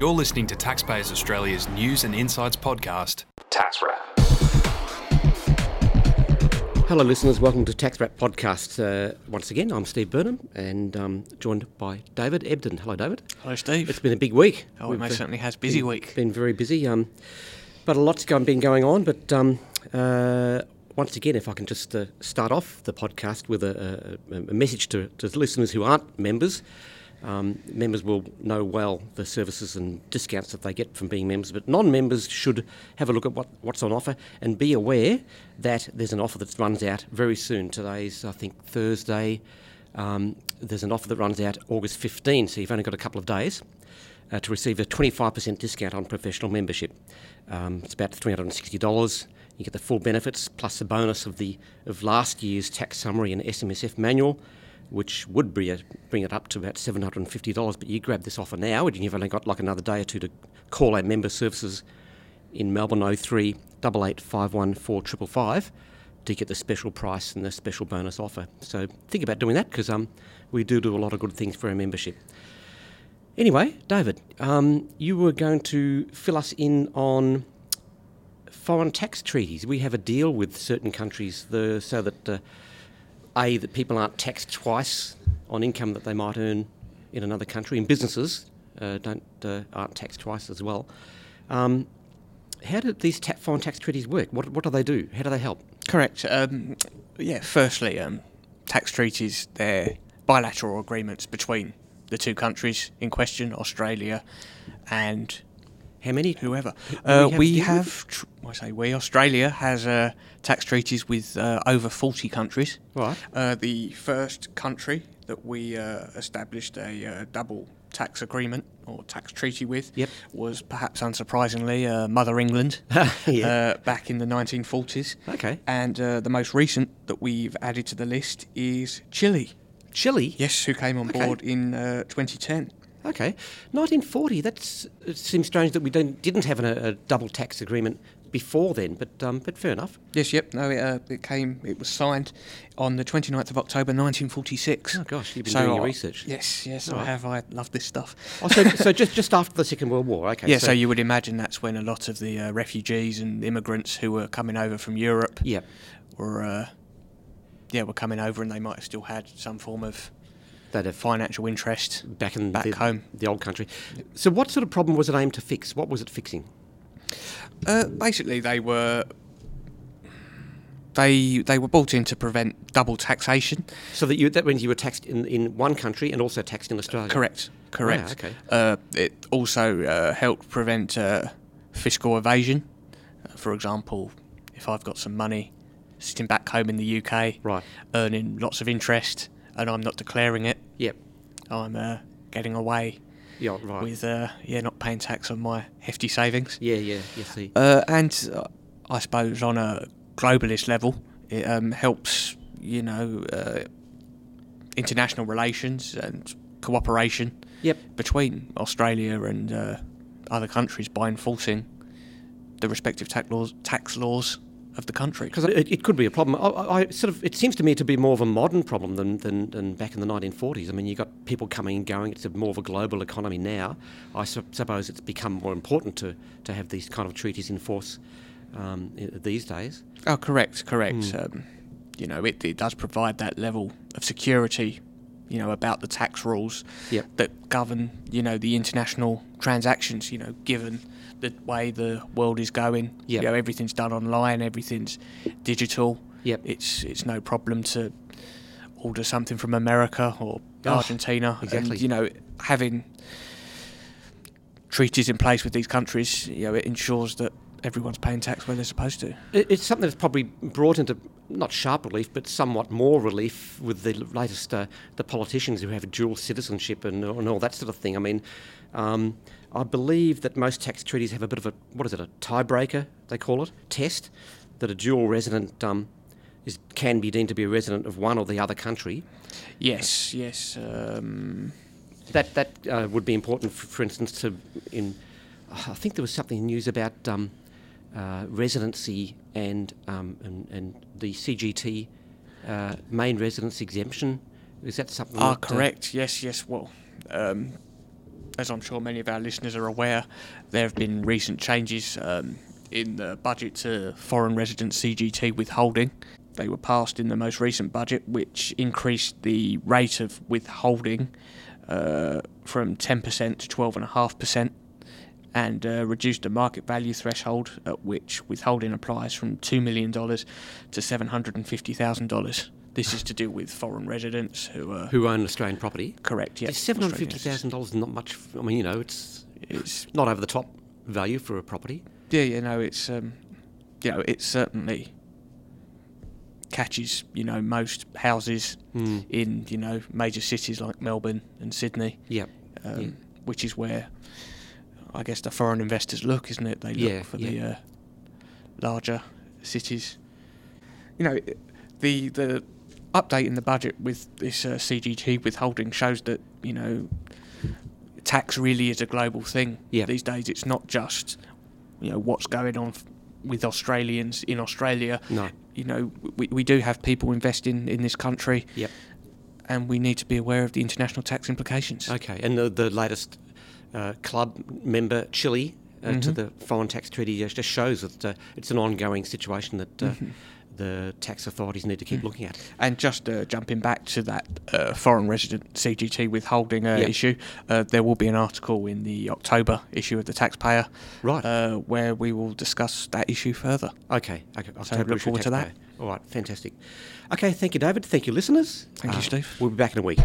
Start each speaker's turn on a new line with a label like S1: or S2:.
S1: You're listening to Taxpayers Australia's News and Insights podcast, Tax Wrap.
S2: Hello, listeners. Welcome to Tax Wrap Podcast. Uh, once again, I'm Steve Burnham and um, joined by David Ebden. Hello, David.
S3: Hello, Steve.
S2: It's been a big week.
S3: Oh, it
S2: We've,
S3: most
S2: uh,
S3: certainly has. Busy
S2: been,
S3: week.
S2: Been very busy. Um, but a lot's going, been going on. But um, uh, once again, if I can just uh, start off the podcast with a, a, a message to, to listeners who aren't members. Um, members will know well the services and discounts that they get from being members, but non-members should have a look at what, what's on offer and be aware that there's an offer that runs out very soon. Today's, I think, Thursday. Um, there's an offer that runs out August 15, so you've only got a couple of days uh, to receive a 25% discount on professional membership. Um, it's about $360. You get the full benefits plus the bonus of the of last year's tax summary and SMSF manual, which would bring it, bring it up to about $750. But you grab this offer now, and you've only got like another day or two to call our member services in Melbourne 03 8851 4555 to get the special price and the special bonus offer. So think about doing that because um, we do do a lot of good things for our membership. Anyway, David, um, you were going to fill us in on foreign tax treaties. We have a deal with certain countries the, so that uh, a that people aren't taxed twice on income that they might earn in another country, and businesses uh, don't uh, aren't taxed twice as well. Um, how do these ta- foreign tax treaties work? What, what do they do? How do they help?
S3: Correct. Um, yeah, firstly, um, tax treaties, they're bilateral agreements between the two countries in question, Australia and
S2: How many?
S3: whoever.
S2: Who- who
S3: Uh,
S2: we have
S3: we have, I say we, Australia has uh, tax treaties with uh, over 40 countries.
S2: Right.
S3: Uh, the first country that we uh, established a uh, double tax agreement or tax treaty with
S2: Yep.
S3: was perhaps unsurprisingly uh, Mother England
S2: Yeah.
S3: uh, back in the 1940s.
S2: Okay.
S3: And uh, the most recent that we've added to the list is Chile.
S2: Chile.
S3: Yes, who came on
S2: Okay.
S3: board in uh, 2010.
S2: Okay, 1940. that seems strange that we didn't have an, a, double tax agreement before then, but um, but fair enough.
S3: Yes, yep. No, it, uh, it came. It was signed on the 29th of October, 1946.
S2: Oh gosh, you've been
S3: So
S2: doing your research.
S3: Yes, yes, I have. I love this stuff.
S2: Oh, so, so just just after the Second World War. Okay.
S3: yeah, so, you would imagine that's when a lot of the uh, refugees and immigrants who were coming over from Europe
S2: yeah.
S3: were, uh, yeah, were coming over, and they might have still had some form of
S2: They'd have
S3: financial interest.
S2: back in
S3: Back
S2: the,
S3: home.
S2: the old country. So, what sort of problem was it aimed to fix? What was it fixing?
S3: Uh, basically, they were they they were brought in to prevent double taxation.
S2: So that you that means you were taxed in, in one country and also taxed in Australia.
S3: Correct. Correct.
S2: okay.
S3: Uh, it also uh, helped prevent uh, fiscal evasion. Uh, for example, if I've got some money sitting back home in the UK,
S2: Right.
S3: earning lots of interest, and I'm not declaring it,
S2: Yep.
S3: I'm uh, getting away
S2: Yeah. Right.
S3: with uh, yeah not paying tax on my hefty savings.
S2: yeah. Yeah. You see.
S3: Uh, and uh, I suppose on a globalist level, it um, helps, you know, uh, international relations and cooperation
S2: Yep.
S3: between Australia and uh, other countries by enforcing the respective tax laws, tax laws of the country.
S2: Because it, it could be a problem. I, I I sort of, it seems to me to be more of a modern problem than, than, than back in the 1940s. I mean, you've got people coming and going. It's a more of a global economy now. I su- suppose it's become more important to, to have these kind of treaties in force um, these days.
S3: Oh, correct, correct.
S2: Hmm.
S3: Um, you know, it, it does provide that level of security, you know, about the tax rules
S2: Yep.
S3: that govern, you know, the international transactions, you know, given the way the world is going.
S2: Yep.
S3: You know, everything's done online, everything's digital.
S2: Yep.
S3: It's it's no problem to order something from America or
S2: Oh,
S3: Argentina.
S2: exactly.
S3: And, you know, having treaties in place with these countries, you know, it ensures that everyone's paying tax where they're supposed to.
S2: It's something that's probably brought into not sharp relief, but somewhat more relief with the latest uh, the politicians who have dual citizenship and, and all that sort of thing. I mean, um, I believe that most tax treaties have a bit of a what is it a tiebreaker they call it test that a dual resident um, is can be deemed to be a resident of one or the other country.
S3: Yes, yes. Um,
S2: That that uh, would be important, for, for instance, to in. I think there was something in the news about um, uh, residency and, um, and and the CGT uh, main residence exemption. Is that something?
S3: ah,
S2: that, uh,
S3: correct. yes, yes. Well, um, as I'm sure many of our listeners are aware, there have been recent changes um, in the budget to foreign resident CGT withholding. They were passed in the most recent budget, which increased the rate of withholding uh, from 10% to 12.5% and uh, reduced the market value threshold at which withholding applies from $2 million to $750,000. This is to do with foreign residents who are
S2: who own Australian property.
S3: correct. Yeah,
S2: Seven hundred fifty thousand dollars is not much. f- I mean, you know, it's it's not over the top value for a property.
S3: Yeah, you know, it's um, you know, it certainly catches you know most houses
S2: Mm.
S3: in you know major cities like Melbourne and Sydney,
S2: Yeah.
S3: um,
S2: yeah.
S3: which is where I guess the foreign investors look, isn't it? They look
S2: Yeah,
S3: for
S2: yeah.
S3: the uh, larger cities. You know, the the update in the budget with this uh, CGT withholding shows that you know tax really is a global thing
S2: Yeah.
S3: these days. It's not just you know what's going on f- with Australians in Australia.
S2: No.
S3: You know, we, we do have people investing in this country,
S2: Yep.
S3: and we need to be aware of the international tax implications.
S2: Okay. And the, the latest uh, club member, Chile, uh, to
S3: Mhm.
S2: the foreign tax treaty just shows that uh, it's an ongoing situation that uh,
S3: Mm-hmm.
S2: the tax authorities need to keep
S3: Mm.
S2: looking at.
S3: And just uh, jumping back to that uh, foreign resident CGT withholding uh,
S2: Yep.
S3: issue, uh, there will be an article in the October issue of the Taxpayer,
S2: Right.
S3: uh, where we will discuss that issue further.
S2: Okay. Okay.
S3: So
S2: October
S3: look forward to that.
S2: All right. Fantastic. Okay. Thank you, David. Thank you, listeners.
S3: Thank you, Steve.
S2: We'll be back in a week.